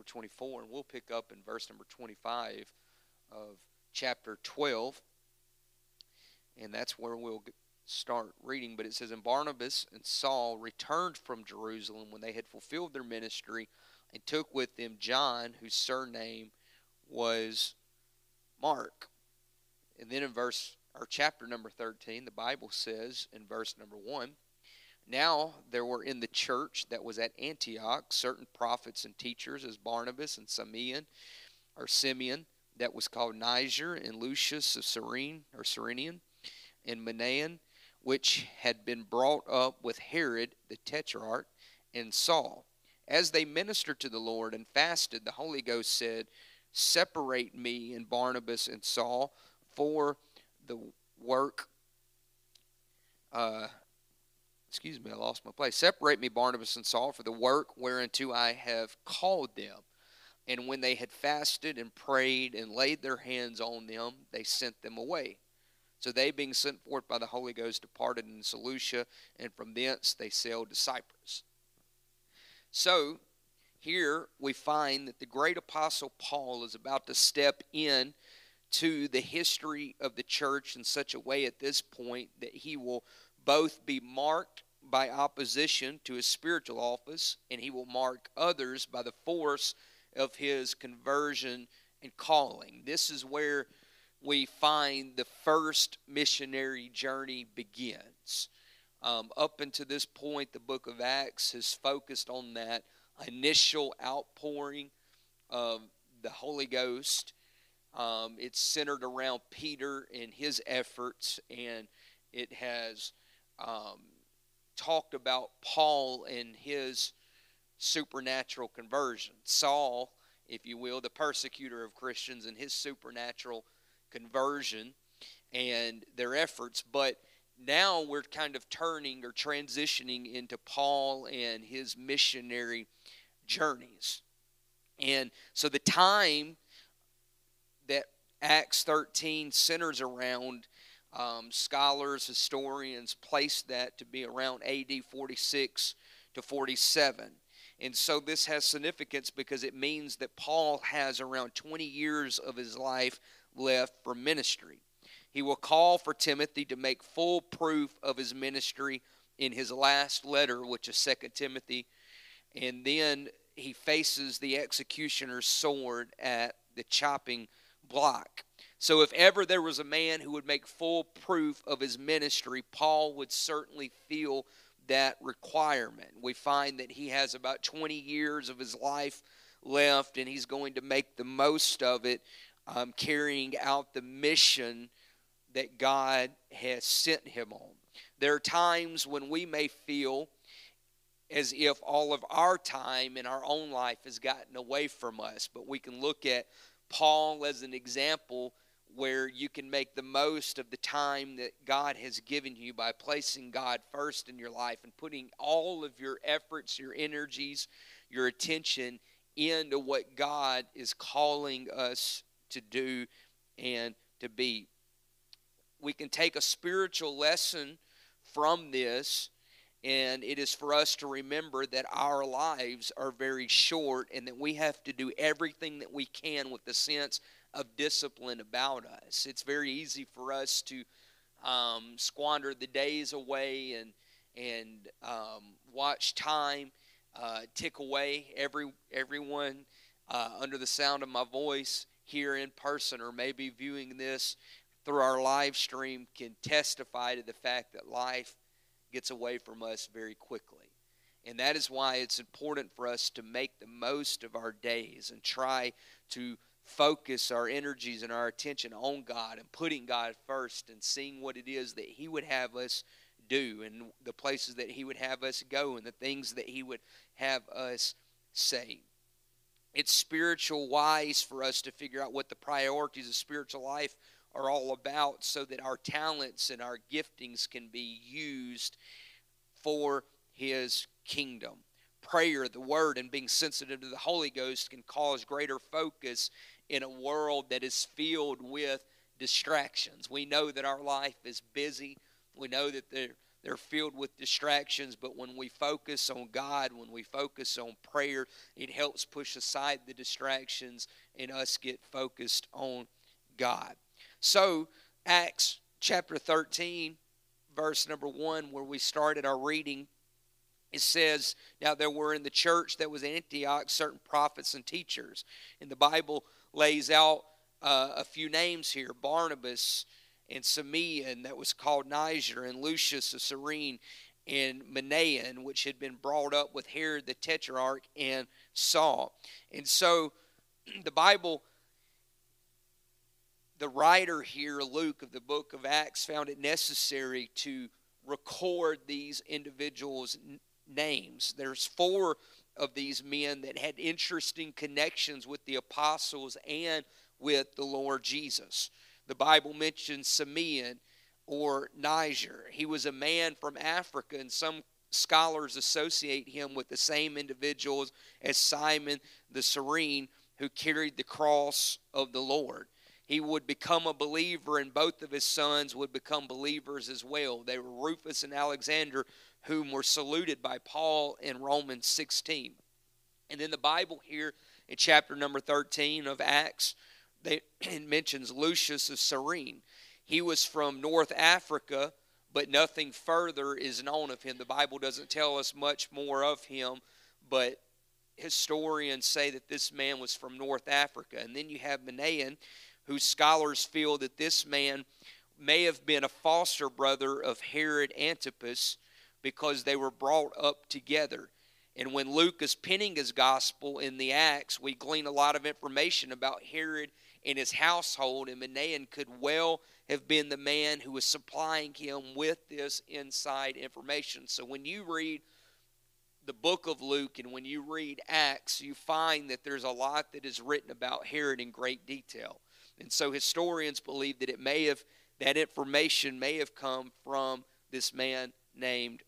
number 24, and we'll pick up in verse number 25 of chapter 12. And that's where we'll start reading. But it says, And Barnabas and Saul returned from Jerusalem when they had fulfilled their ministry and took with them John, whose surname was Mark. And then in verse or chapter number 13, the Bible says in verse number 1 Now there were in the church that was at Antioch certain prophets and teachers, as Barnabas and Simeon, or Simeon, that was called Niger, and Lucius of Cyrene, or Cyrenian, and Manaen, which had been brought up with Herod the Tetrarch, and Saul. As they ministered to the Lord and fasted, the Holy Ghost said, Separate me and Barnabas and Saul for the work. Uh, excuse me, I lost my place. Separate me, Barnabas and Saul, for the work whereunto I have called them. And when they had fasted and prayed and laid their hands on them, they sent them away. So they, being sent forth by the Holy Ghost, departed in Seleucia, and from thence they sailed to Cyprus. So here we find that the great apostle Paul is about to step in to the history of the church in such a way at this point that he will both be marked by opposition to his spiritual office and he will mark others by the force of his conversion and calling. This is where we find the first missionary journey begins. Um, up until this point, the book of Acts has focused on that initial outpouring of the Holy Ghost um, it's centered around Peter and his efforts, and it has um, talked about Paul and his supernatural conversion. Saul, if you will, the persecutor of Christians, and his supernatural conversion and their efforts. But now we're kind of turning or transitioning into Paul and his missionary journeys. And so the time that Acts 13 centers around. Um, scholars, historians place that to be around AD 46 to 47. And so this has significance because it means that Paul has around 20 years of his life left for ministry. He will call for Timothy to make full proof of his ministry in his last letter, which is 2 Timothy. And then he faces the executioner's sword at the chopping block. So, if ever there was a man who would make full proof of his ministry, Paul would certainly feel that requirement. We find that he has about 20 years of his life left, and he's going to make the most of it, um, carrying out the mission that God has sent him on. There are times when we may feel as if all of our time in our own life has gotten away from us, but we can look at Paul as an example where you can make the most of the time that God has given you by placing God first in your life and putting all of your efforts, your energies, your attention into what God is calling us to do and to be. We can take a spiritual lesson from this and it is for us to remember that our lives are very short and that we have to do everything that we can with the sense of discipline about us. It's very easy for us to um, squander the days away and and um, watch time uh, tick away. Every everyone uh, under the sound of my voice here in person or maybe viewing this through our live stream can testify to the fact that life gets away from us very quickly. And that is why it's important for us to make the most of our days and try to focus our energies and our attention on God and putting God first and seeing what it is that He would have us do and the places that He would have us go and the things that He would have us say. It's spiritual wise for us to figure out what the priorities of spiritual life are all about so that our talents and our giftings can be used for His kingdom. Prayer, the Word, and being sensitive to the Holy Ghost can cause greater focus in a world that is filled with distractions. We know that our life is busy. We know that there they're filled with distractions. But when we focus on God, when we focus on prayer, it helps push aside the distractions and us get focused on God. So, Acts chapter 13, verse number 1, where we started our reading, it says, Now there were in the church that was in Antioch certain prophets and teachers. And the Bible lays out uh, a few names here Barnabas and Simeon, that was called Niger, and Lucius of Cyrene, and Manaen, which had been brought up with Herod the Tetrarch and Saul. And so the Bible, the writer here, Luke of the book of Acts, found it necessary to record these individuals' names. There's four of these men that had interesting connections with the apostles and with the Lord Jesus. The Bible mentions Simeon or Niger. He was a man from Africa, and some scholars associate him with the same individuals as Simon the Cyrene, who carried the cross of the Lord. He would become a believer, and both of his sons would become believers as well. They were Rufus and Alexander, whom were saluted by Paul in Romans 16. And then the Bible here in chapter number 13 of Acts they, it mentions Lucius of Cyrene. He was from North Africa, but nothing further is known of him. The Bible doesn't tell us much more of him, but historians say that this man was from North Africa. And then you have Manaen, whose scholars feel that this man may have been a foster brother of Herod Antipas because they were brought up together. And when Luke is penning his gospel in the Acts, we glean a lot of information about Herod and his household, and Manaen could well have been the man who was supplying him with this inside information. So when you read the book of Luke and when you read Acts, you find that there's a lot that is written about Herod in great detail. And so historians believe that it may have that information may have come from this man named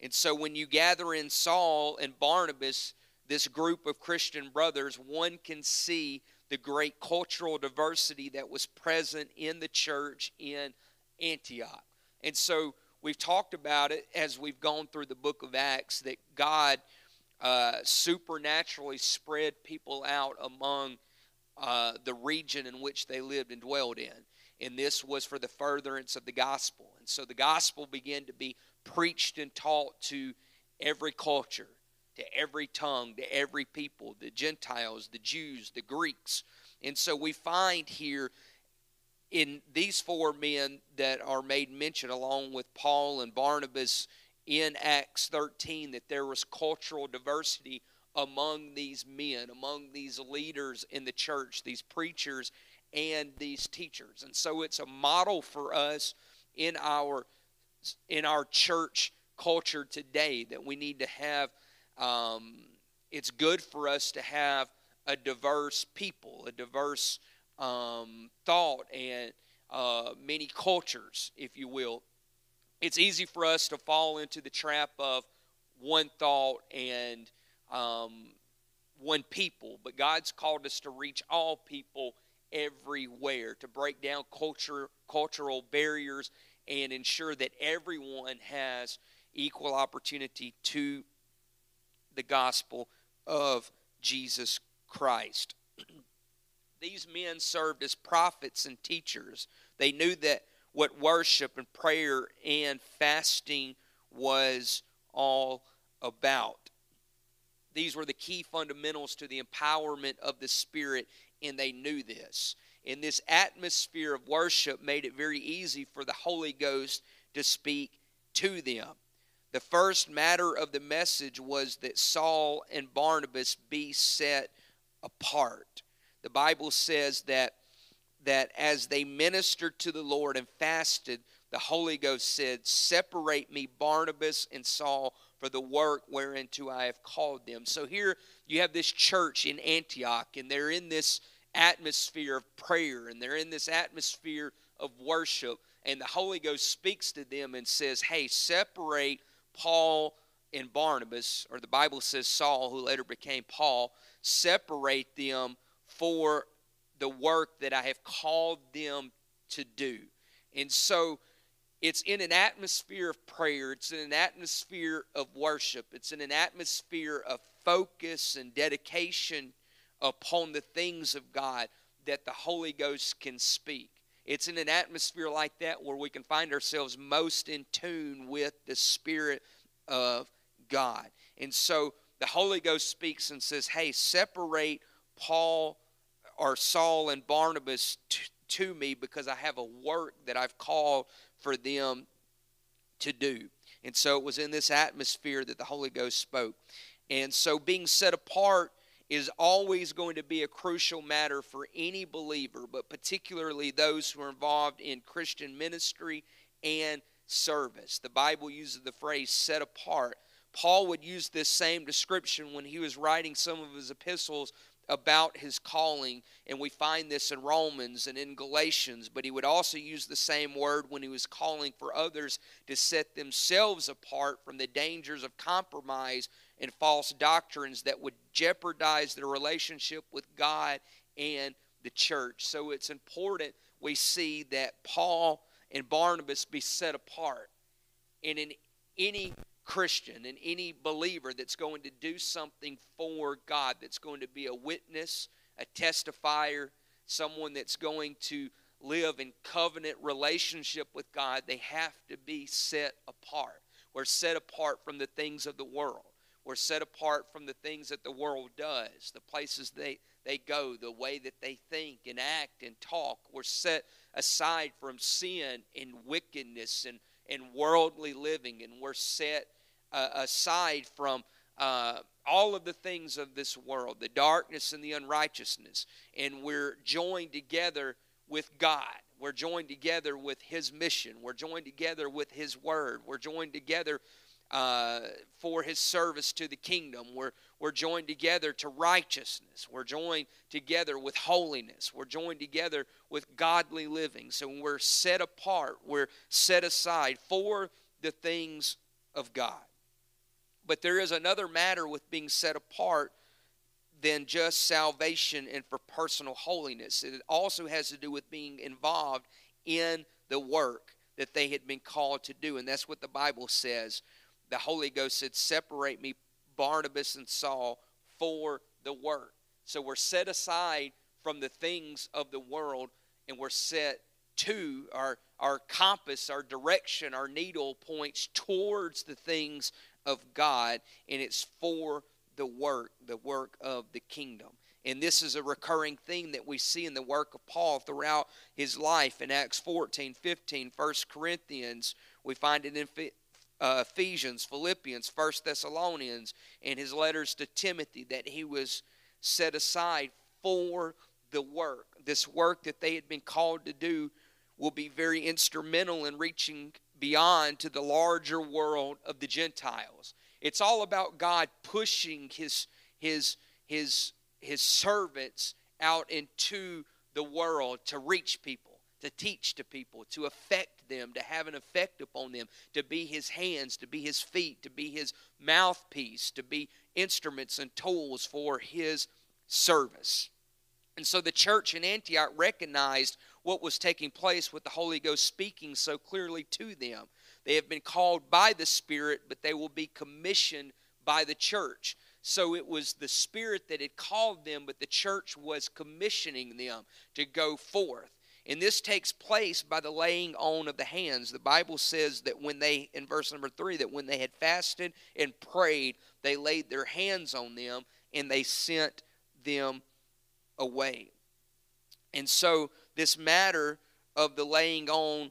And so when you gather in Saul and Barnabas, this group of Christian brothers, one can see the great cultural diversity that was present in the church in Antioch. And so we've talked about it as we've gone through the book of Acts that God uh, supernaturally spread people out among uh, the region in which they lived and dwelled in. And this was for the furtherance of the gospel. And so the gospel began to be preached and taught to every culture to every tongue, to every people, the Gentiles, the Jews, the Greeks. And so we find here in these four men that are made mention along with Paul and Barnabas in Acts 13 that there was cultural diversity among these men, among these leaders in the church, these preachers and these teachers. And so it's a model for us in our in our church culture today that we need to have um, it's good for us to have a diverse people, a diverse um, thought, and uh, many cultures, if you will. It's easy for us to fall into the trap of one thought and um, one people, but God's called us to reach all people everywhere, to break down culture, cultural barriers, and ensure that everyone has equal opportunity to the gospel of Jesus Christ. These men served as prophets and teachers. They knew that what worship and prayer and fasting was all about. These were the key fundamentals to the empowerment of the Spirit, and they knew this. And this atmosphere of worship made it very easy for the Holy Ghost to speak to them. The first matter of the message was that Saul and Barnabas be set apart. The Bible says that that as they ministered to the Lord and fasted, the Holy Ghost said, Separate me, Barnabas and Saul, for the work whereunto I have called them. So here you have this church in Antioch, and they're in this atmosphere of prayer, and they're in this atmosphere of worship, and the Holy Ghost speaks to them and says, Hey, separate Paul and Barnabas, or the Bible says Saul, who later became Paul, separate them for the work that I have called them to do. And so it's in an atmosphere of prayer, it's in an atmosphere of worship, it's in an atmosphere of focus and dedication upon the things of God that the Holy Ghost can speak. It's in an atmosphere like that where we can find ourselves most in tune with the Spirit of God. And so the Holy Ghost speaks and says, Hey, separate Paul or Saul and Barnabas t- to me because I have a work that I've called for them to do. And so it was in this atmosphere that the Holy Ghost spoke. And so being set apart is always going to be a crucial matter for any believer, but particularly those who are involved in Christian ministry and service. The Bible uses the phrase set apart. Paul would use this same description when he was writing some of his epistles about his calling, and we find this in Romans and in Galatians, but he would also use the same word when he was calling for others to set themselves apart from the dangers of compromise and false doctrines that would jeopardize their relationship with God and the church. So it's important we see that Paul and Barnabas be set apart. And in any Christian and any believer that's going to do something for God, that's going to be a witness, a testifier, someone that's going to live in covenant relationship with God, they have to be set apart. We're set apart from the things of the world. We're set apart from the things that the world does, the places they, they go, the way that they think and act and talk. We're set aside from sin and wickedness and, and worldly living, and we're set uh, aside from uh, all of the things of this world, the darkness and the unrighteousness, and we're joined together with God. We're joined together with His mission. We're joined together with His Word. We're joined together uh, for His service to the kingdom. We're, we're joined together to righteousness. We're joined together with holiness. We're joined together with godly living. So we're set apart. We're set aside for the things of God. But there is another matter with being set apart than just salvation and for personal holiness. It also has to do with being involved in the work that they had been called to do. And that's what the Bible says. The Holy Ghost said, Separate me, Barnabas and Saul, for the work. So we're set aside from the things of the world and we're set to our, our compass, our direction, our needle points towards the things of God, and it's for the work, the work of the kingdom. And this is a recurring theme that we see in the work of Paul throughout his life in Acts 14, 15, 1 Corinthians. We find it in uh, Ephesians, Philippians, 1 Thessalonians, and his letters to Timothy that he was set aside for the work. This work that they had been called to do will be very instrumental in reaching beyond to the larger world of the Gentiles. It's all about God pushing his his his his servants out into the world to reach people, to teach to people, to affect them, to have an effect upon them, to be his hands, to be his feet, to be his mouthpiece, to be instruments and tools for his service. And so the church in Antioch recognized what was taking place with the Holy Ghost speaking so clearly to them. They have been called by the Spirit, but they will be commissioned by the church. So it was the Spirit that had called them, but the church was commissioning them to go forth. And this takes place by the laying on of the hands. The Bible says that when they, in verse number three, that when they had fasted and prayed, they laid their hands on them and they sent them away. And so, this matter of the laying on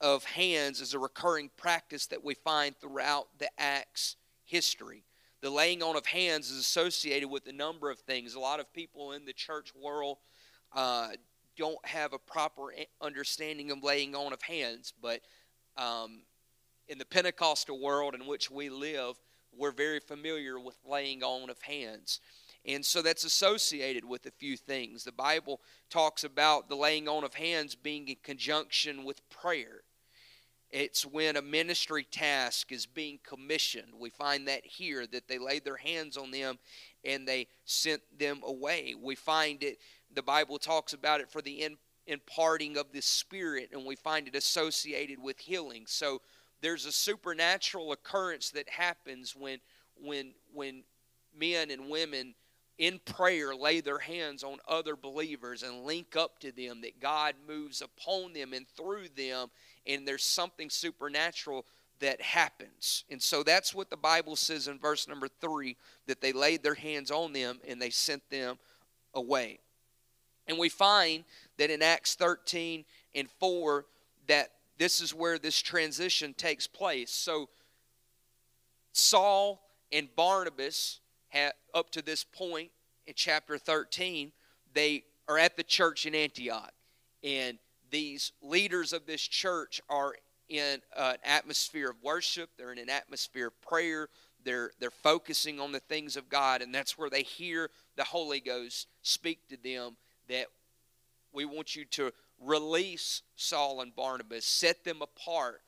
of hands is a recurring practice that we find throughout the Acts history. The laying on of hands is associated with a number of things. A lot of people in the church world uh, don't have a proper understanding of laying on of hands, but um, in the Pentecostal world in which we live, we're very familiar with laying on of hands. And so that's associated with a few things. The Bible talks about the laying on of hands being in conjunction with prayer. It's when a ministry task is being commissioned. We find that here, that they laid their hands on them and they sent them away. We find it, the Bible talks about it for the imparting of the Spirit, and we find it associated with healing. So there's a supernatural occurrence that happens when when when men and women in prayer lay their hands on other believers and link up to them that God moves upon them and through them and there's something supernatural that happens. And so that's what the Bible says in verse number 3 that they laid their hands on them and they sent them away. And we find that in Acts 13 and 4 that this is where this transition takes place. So Saul and Barnabas had, up to this point in chapter 13, they are at the church in Antioch. And these leaders of this church are in an atmosphere of worship, they're in an atmosphere of prayer, they're, they're focusing on the things of God, and that's where they hear the Holy Ghost speak to them that we want you to release Saul and Barnabas, set them apart.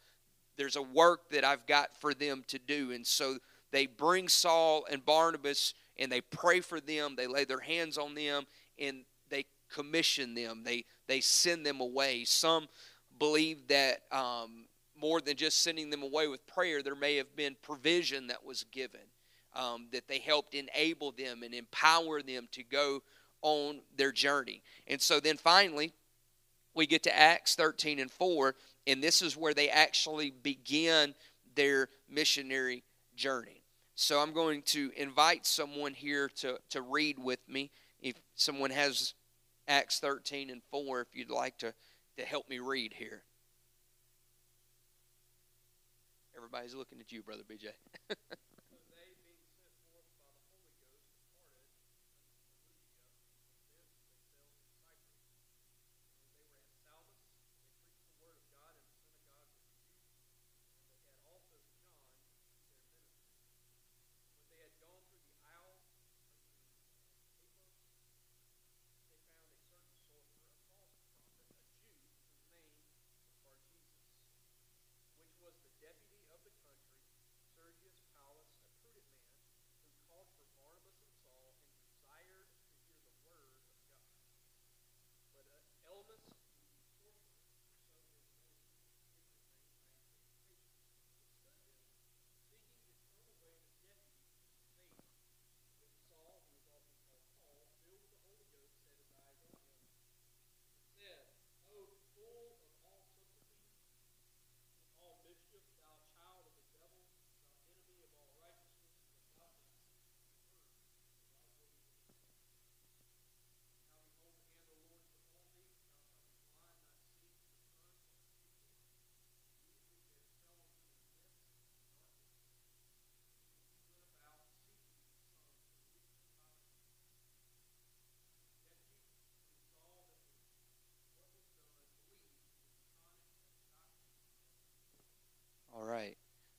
There's a work that I've got for them to do. And so they bring Saul and Barnabas and they pray for them, they lay their hands on them, and they commission them, they, they send them away. Some believe that um, more than just sending them away with prayer, there may have been provision that was given, um, that they helped enable them and empower them to go on their journey. And so then finally, we get to Acts 13 and 4, and this is where they actually begin their missionary journey. So I'm going to invite someone here to, to read with me. If someone has Acts 13 and 4, if you'd like to, to help me read here. Everybody's looking at you, Brother BJ.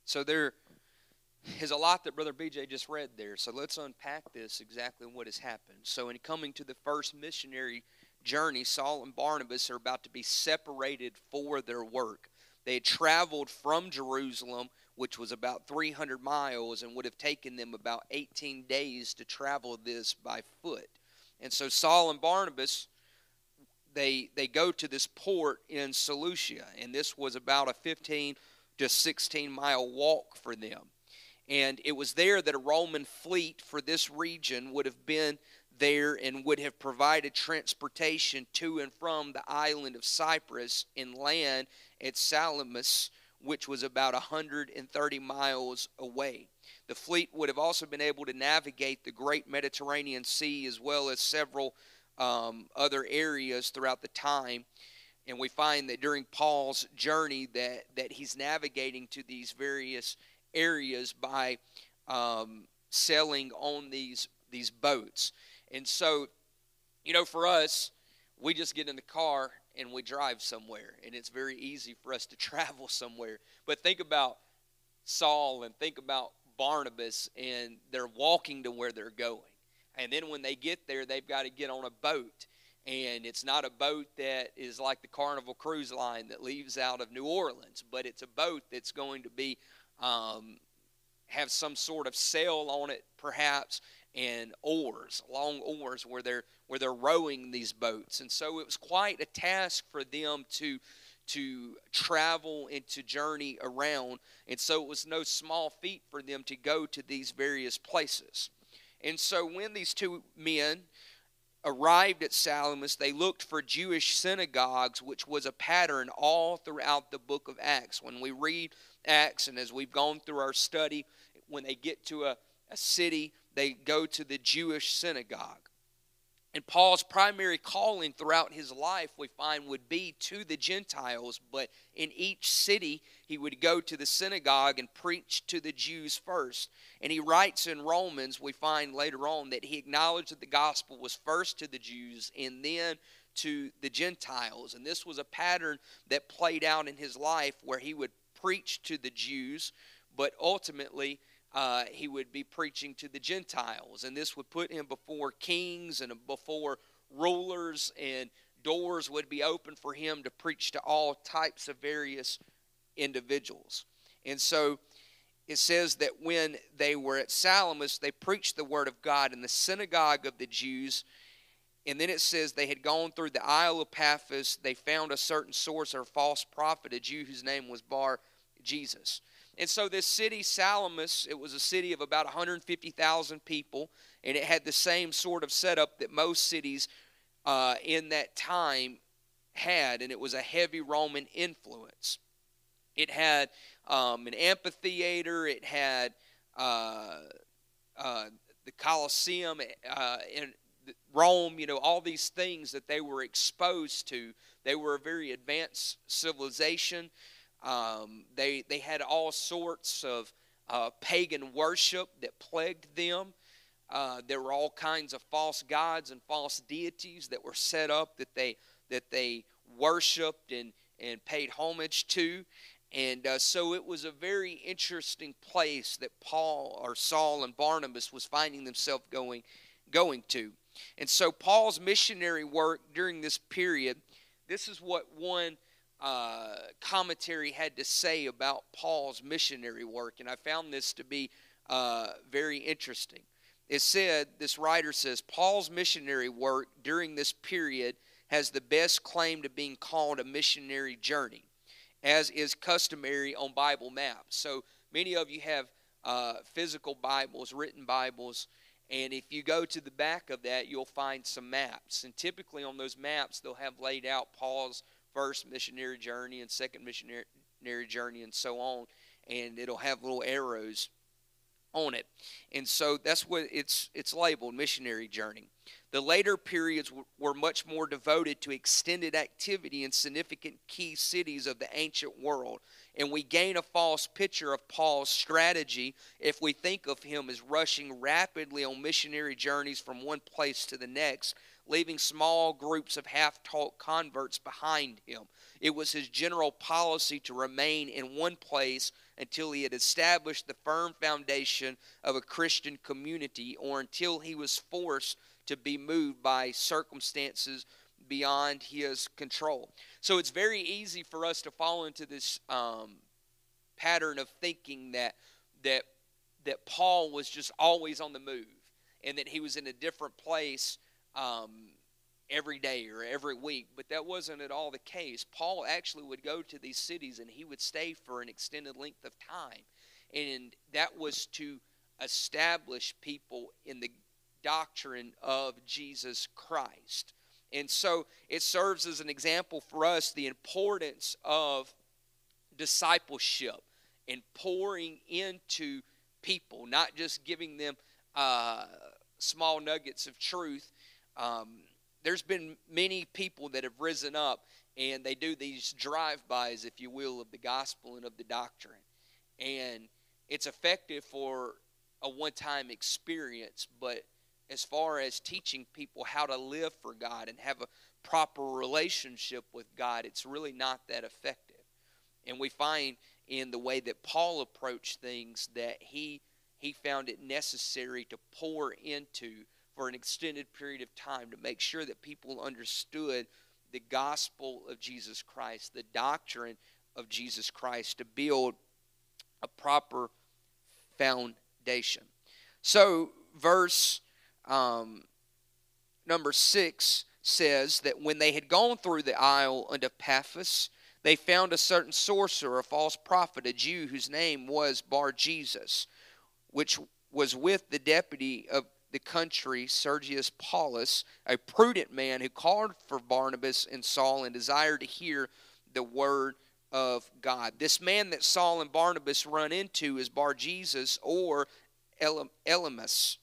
So there is a lot that Brother BJ just read there. So let's unpack this exactly what has happened. So in coming to the first missionary journey, Saul and Barnabas are about to be separated for their work. They had traveled from Jerusalem, which was about 300 miles, and would have taken them about 18 days to travel this by foot. And so Saul and Barnabas, they they go to this port in Seleucia, and this was about a 15 just 16 mile walk for them. And it was there that a Roman fleet for this region would have been there and would have provided transportation to and from the island of Cyprus and land at Salamis, which was about 130 miles away. The fleet would have also been able to navigate the great Mediterranean Sea as well as several um, other areas throughout the time and we find that during Paul's journey that that he's navigating to these various areas by um, sailing on these these boats. And so, you know, for us, we just get in the car and we drive somewhere, and it's very easy for us to travel somewhere. But think about Saul and think about Barnabas, and they're walking to where they're going. And then when they get there, they've got to get on a boat and it's not a boat that is like the Carnival Cruise Line that leaves out of New Orleans, but it's a boat that's going to be um, have some sort of sail on it, perhaps, and oars, long oars, where they're where they're rowing these boats. And so it was quite a task for them to to travel and to journey around. And so it was no small feat for them to go to these various places. And so when these two men arrived at Salamis, they looked for Jewish synagogues, which was a pattern all throughout the book of Acts. When we read Acts, and as we've gone through our study, when they get to a, a city, they go to the Jewish synagogue. And Paul's primary calling throughout his life, we find, would be to the Gentiles. But in each city, he would go to the synagogue and preach to the Jews first. And he writes in Romans, we find later on, that he acknowledged that the gospel was first to the Jews and then to the Gentiles. And this was a pattern that played out in his life where he would preach to the Jews, but ultimately, uh, he would be preaching to the Gentiles. And this would put him before kings and before rulers, and doors would be open for him to preach to all types of various individuals. And so it says that when they were at Salamis, they preached the word of God in the synagogue of the Jews. And then it says they had gone through the Isle of Paphos. They found a certain sorcerer false prophet, a Jew whose name was Bar Jesus. And so this city, Salamis, it was a city of about 150,000 people, and it had the same sort of setup that most cities uh, in that time had, and it was a heavy Roman influence. It had um, an amphitheater, it had uh, uh, the Colosseum, uh, in Rome, you know, all these things that they were exposed to. They were a very advanced civilization. Um, they, they had all sorts of uh, pagan worship that plagued them. Uh, there were all kinds of false gods and false deities that were set up that they that they worshipped and and paid homage to, and uh, so it was a very interesting place that Paul or Saul and Barnabas was finding themselves going going to, and so Paul's missionary work during this period. This is what one uh, commentary had to say about Paul's missionary work, and I found this to be uh, very interesting. It said, this writer says, Paul's missionary work during this period has the best claim to being called a missionary journey, as is customary on Bible maps. So many of you have uh, physical Bibles, written Bibles, and if you go to the back of that, you'll find some maps. And typically on those maps, they'll have laid out Paul's first missionary journey and second missionary journey and so on and it'll have little arrows on it. And so that's what it's it's labeled missionary journey. The later periods were much more devoted to extended activity in significant key cities of the ancient world. And we gain a false picture of Paul's strategy if we think of him as rushing rapidly on missionary journeys from one place to the next leaving small groups of half taught converts behind him. It was his general policy to remain in one place until he had established the firm foundation of a Christian community or until he was forced to be moved by circumstances beyond his control. So it's very easy for us to fall into this um, pattern of thinking that that that Paul was just always on the move and that he was in a different place um, every day or every week, but that wasn't at all the case. Paul actually would go to these cities and he would stay for an extended length of time. And that was to establish people in the doctrine of Jesus Christ. And so it serves as an example for us the importance of discipleship and pouring into people, not just giving them uh, small nuggets of truth, um, there's been many people that have risen up and they do these drive-bys, if you will, of the gospel and of the doctrine. And it's effective for a one-time experience, but as far as teaching people how to live for God and have a proper relationship with God, it's really not that effective. And we find in the way that Paul approached things that he he found it necessary to pour into for an extended period of time to make sure that people understood the gospel of Jesus Christ, the doctrine of Jesus Christ, to build a proper foundation. So, verse um, number six says that when they had gone through the isle unto Paphos, they found a certain sorcerer, a false prophet, a Jew whose name was Bar Jesus, which was with the deputy of the country, Sergius Paulus, a prudent man who called for Barnabas and Saul and desired to hear the word of God. This man that Saul and Barnabas run into is Bar Jesus or Elymas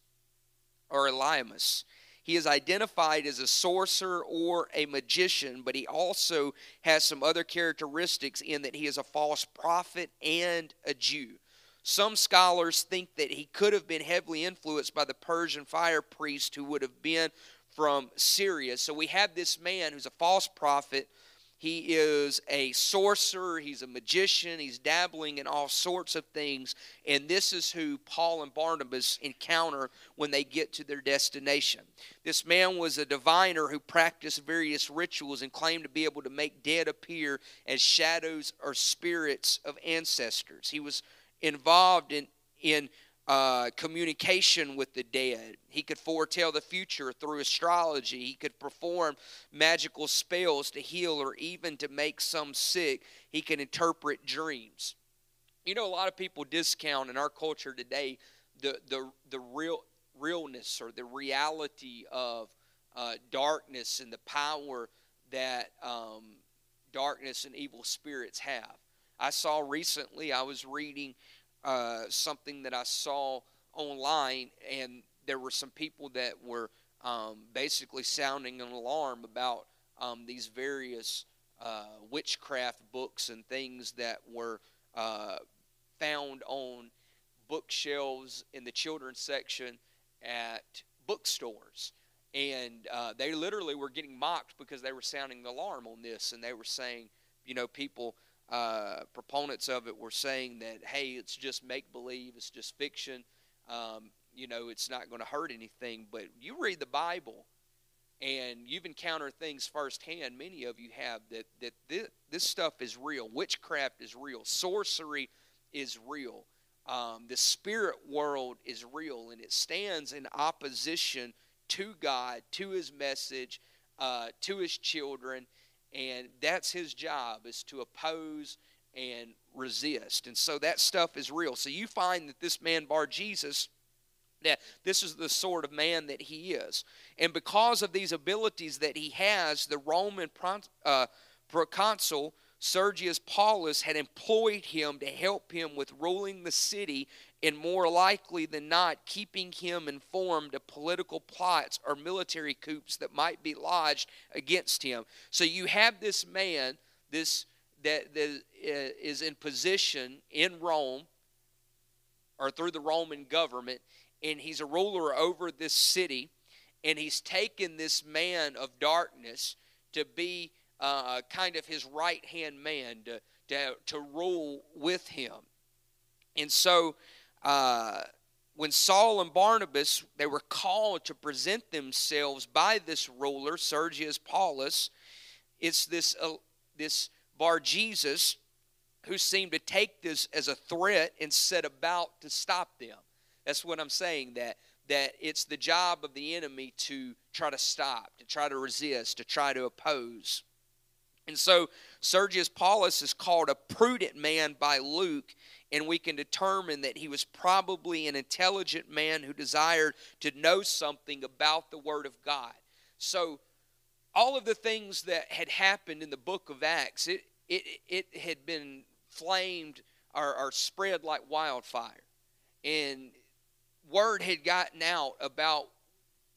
or Eliamus. He is identified as a sorcerer or a magician, but he also has some other characteristics in that he is a false prophet and a Jew. Some scholars think that he could have been heavily influenced by the Persian fire priest who would have been from Syria. So we have this man who's a false prophet he is a sorcerer, he's a magician, he's dabbling in all sorts of things. And this is who Paul and Barnabas encounter when they get to their destination. This man was a diviner who practiced various rituals and claimed to be able to make dead appear as shadows or spirits of ancestors. He was involved in, in uh, communication with the dead. He could foretell the future through astrology. He could perform magical spells to heal or even to make some sick. He can interpret dreams. You know, a lot of people discount in our culture today the, the, the real realness or the reality of uh, darkness and the power that um, darkness and evil spirits have. I saw recently, I was reading uh, something that I saw online, and there were some people that were um, basically sounding an alarm about um, these various uh, witchcraft books and things that were uh, found on bookshelves in the children's section at bookstores. And uh, they literally were getting mocked because they were sounding the alarm on this, and they were saying, you know, people uh, proponents of it were saying that, hey, it's just make believe, it's just fiction, um, you know, it's not going to hurt anything. But you read the Bible and you've encountered things firsthand, many of you have, that, that this, this stuff is real. Witchcraft is real, sorcery is real. Um, the spirit world is real, and it stands in opposition to God, to His message, uh, to His children and that's his job is to oppose and resist. And so that stuff is real. So you find that this man bar jesus that this is the sort of man that he is. And because of these abilities that he has the roman uh, proconsul sergius paulus had employed him to help him with ruling the city and more likely than not, keeping him informed of political plots or military coups that might be lodged against him. So you have this man, this that, that uh, in position in Rome or through the Roman government, and he's a ruler over this city, and he's taken this man of darkness to be uh, kind of his right hand man to, to, to rule with him. And so uh, when Saul and Barnabas they were called to present themselves by this ruler Sergius Paulus, it's this uh, this Bar Jesus who seemed to take this as a threat and set about to stop them. That's what I'm saying that that it's the job of the enemy to try to stop, to try to resist, to try to oppose. And so Sergius Paulus is called a prudent man by Luke and we can determine that he was probably an intelligent man who desired to know something about the Word of God. So, all of the things that had happened in the book of Acts, it, it, it had been flamed or, or spread like wildfire. And word had gotten out about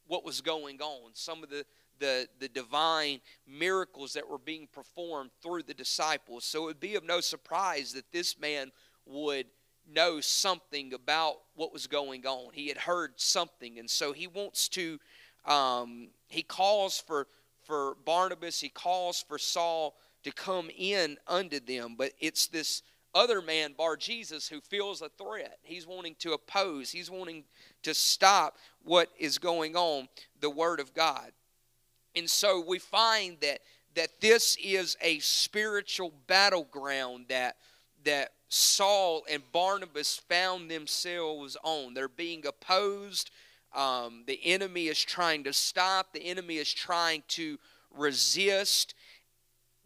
what was going on, some of the, the, the divine miracles that were being performed through the disciples. So it would be of no surprise that this man would know something about what was going on. He had heard something, and so he wants to. Um, he calls for for Barnabas. He calls for Saul to come in unto them, but it's this other man, Bar Jesus, who feels a threat. He's wanting to oppose. He's wanting to stop what is going on, the Word of God. And so we find that that this is a spiritual battleground that that Saul and Barnabas found themselves on. They're being opposed um, the enemy is trying to stop, the enemy is trying to resist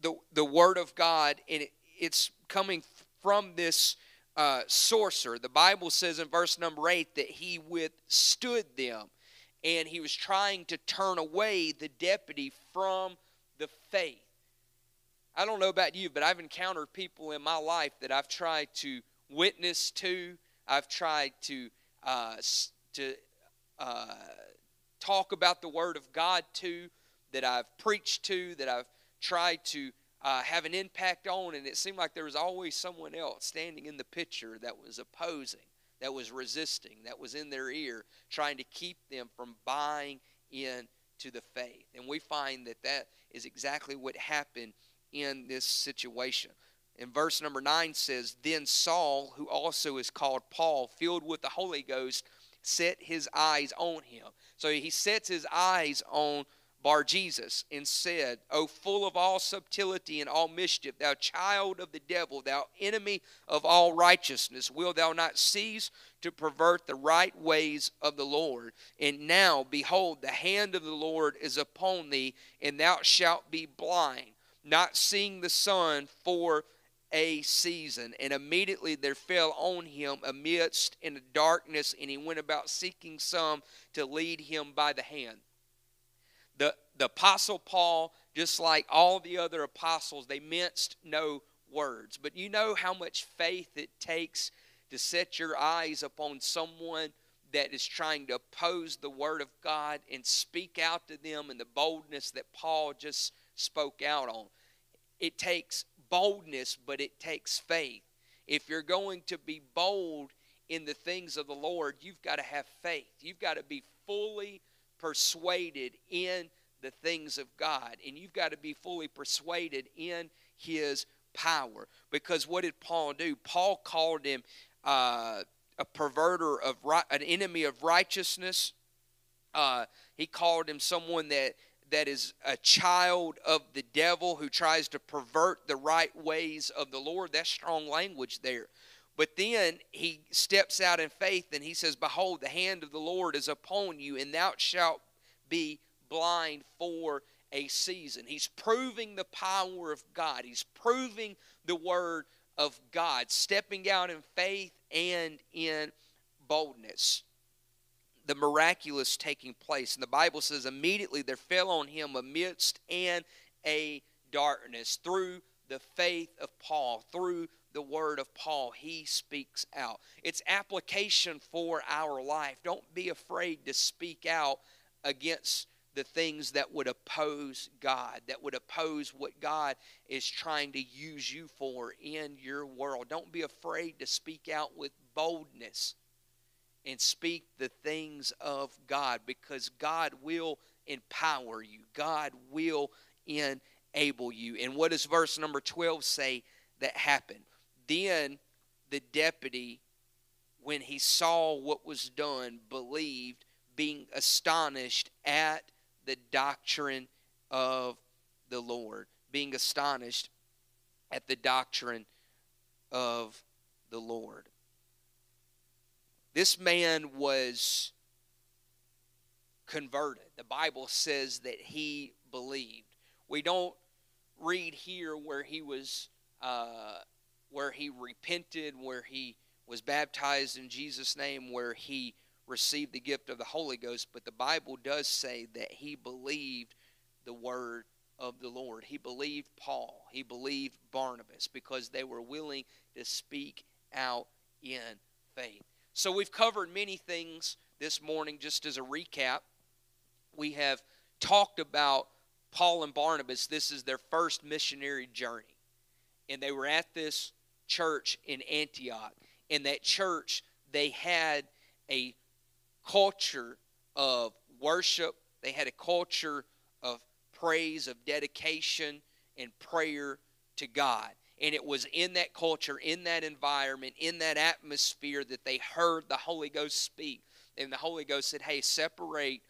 the, the word of God, and it, it's coming from this uh, sorcerer. The Bible says in verse number 8 that he withstood them and he was trying to turn away the deputy from the faith. I don't know about you, but I've encountered people in my life that I've tried to witness to. I've tried to uh, to uh, talk about the Word of God to, that I've preached to, that I've tried to uh, have an impact on, and it seemed like there was always someone else standing in the picture that was opposing, that was resisting, that was in their ear, trying to keep them from buying in to the faith. And we find that that is exactly what happened in this situation. In verse number 9 says, Then Saul, who also is called Paul, filled with the Holy Ghost, set his eyes on him. So he sets his eyes on Bar Jesus and said, O full of all subtlety and all mischief, thou child of the devil, thou enemy of all righteousness, will thou not cease to pervert the right ways of the Lord? And now, behold, the hand of the Lord is upon thee, and thou shalt be blind, not seeing the sun for a season. And immediately there fell on him amidst in the darkness, and he went about seeking some to lead him by the hand the, the Apostle Paul, just like all the other apostles, they minced no words. But you know how much faith it takes to set your eyes upon someone that is trying to oppose the Word of God and speak out to them in the boldness that Paul just spoke out on. It takes boldness, but it takes faith. If you're going to be bold in the things of the Lord, you've got to have faith. You've got to be fully persuaded in the things of God. And you've got to be fully persuaded in his power. Because what did Paul do? Paul called him uh, a perverter of right, an enemy of righteousness. Uh, he called him someone that that is a child of the devil who tries to pervert the right ways of the Lord. That's strong language there. But then he steps out in faith and he says, Behold, the hand of the Lord is upon you, and thou shalt be blind for a season. He's proving the power of God, he's proving the word of God, stepping out in faith and in boldness. The miraculous taking place. And the Bible says, immediately there fell on him amidst and a darkness through the faith of Paul, through the word of Paul. He speaks out. It's application for our life. Don't be afraid to speak out against the things that would oppose God, that would oppose what God is trying to use you for in your world. Don't be afraid to speak out with boldness and speak the things of God because God will empower you, God will enable you. And what does verse number 12 say that happened? Then the deputy, when he saw what was done, believed, being astonished at the doctrine of the Lord. Being astonished at the doctrine of the Lord. This man was converted. The Bible says that he believed. We don't read here where he was uh, where he repented, where he was baptized in Jesus' name, where he received the gift of the Holy Ghost, but the Bible does say that he believed the word of the Lord. He believed Paul, he believed Barnabas because they were willing to speak out in faith. So we've covered many things this morning just as a recap. We have talked about Paul and Barnabas. This is their first missionary journey. And they were at this church in Antioch. In that church, they had a culture of worship, they had a culture of praise, of dedication, and prayer to God. And it was in that culture, in that environment, in that atmosphere that they heard the Holy Ghost speak. And the Holy Ghost said, Hey, separate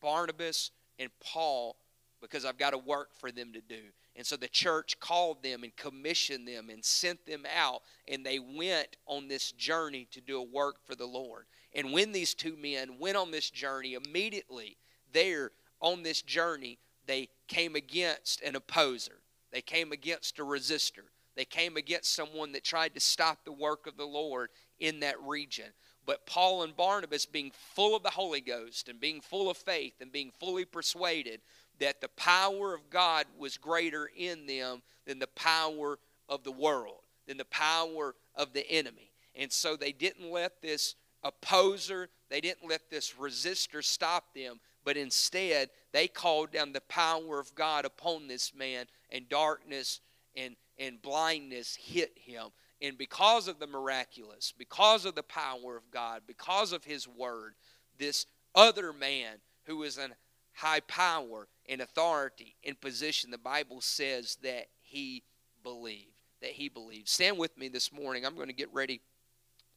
Barnabas and Paul because I've got a work for them to do. And so the church called them and commissioned them and sent them out, and they went on this journey to do a work for the Lord. And when these two men went on this journey, immediately there on this journey, they came against an opposer. They came against a resistor. They came against someone that tried to stop the work of the Lord in that region. But Paul and Barnabas, being full of the Holy Ghost and being full of faith and being fully persuaded that the power of God was greater in them than the power of the world, than the power of the enemy. And so they didn't let this opposer, they didn't let this resistor stop them, but instead they called down the power of God upon this man, and darkness and, and blindness hit him. And because of the miraculous, because of the power of God, because of his word, this other man who was in high power and authority and position, the Bible says that he believed. That he believed. Stand with me this morning. I'm going to get ready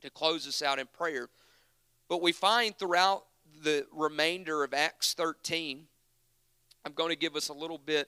to close this out in prayer. But we find throughout the remainder of Acts 13, I'm going to give us a little bit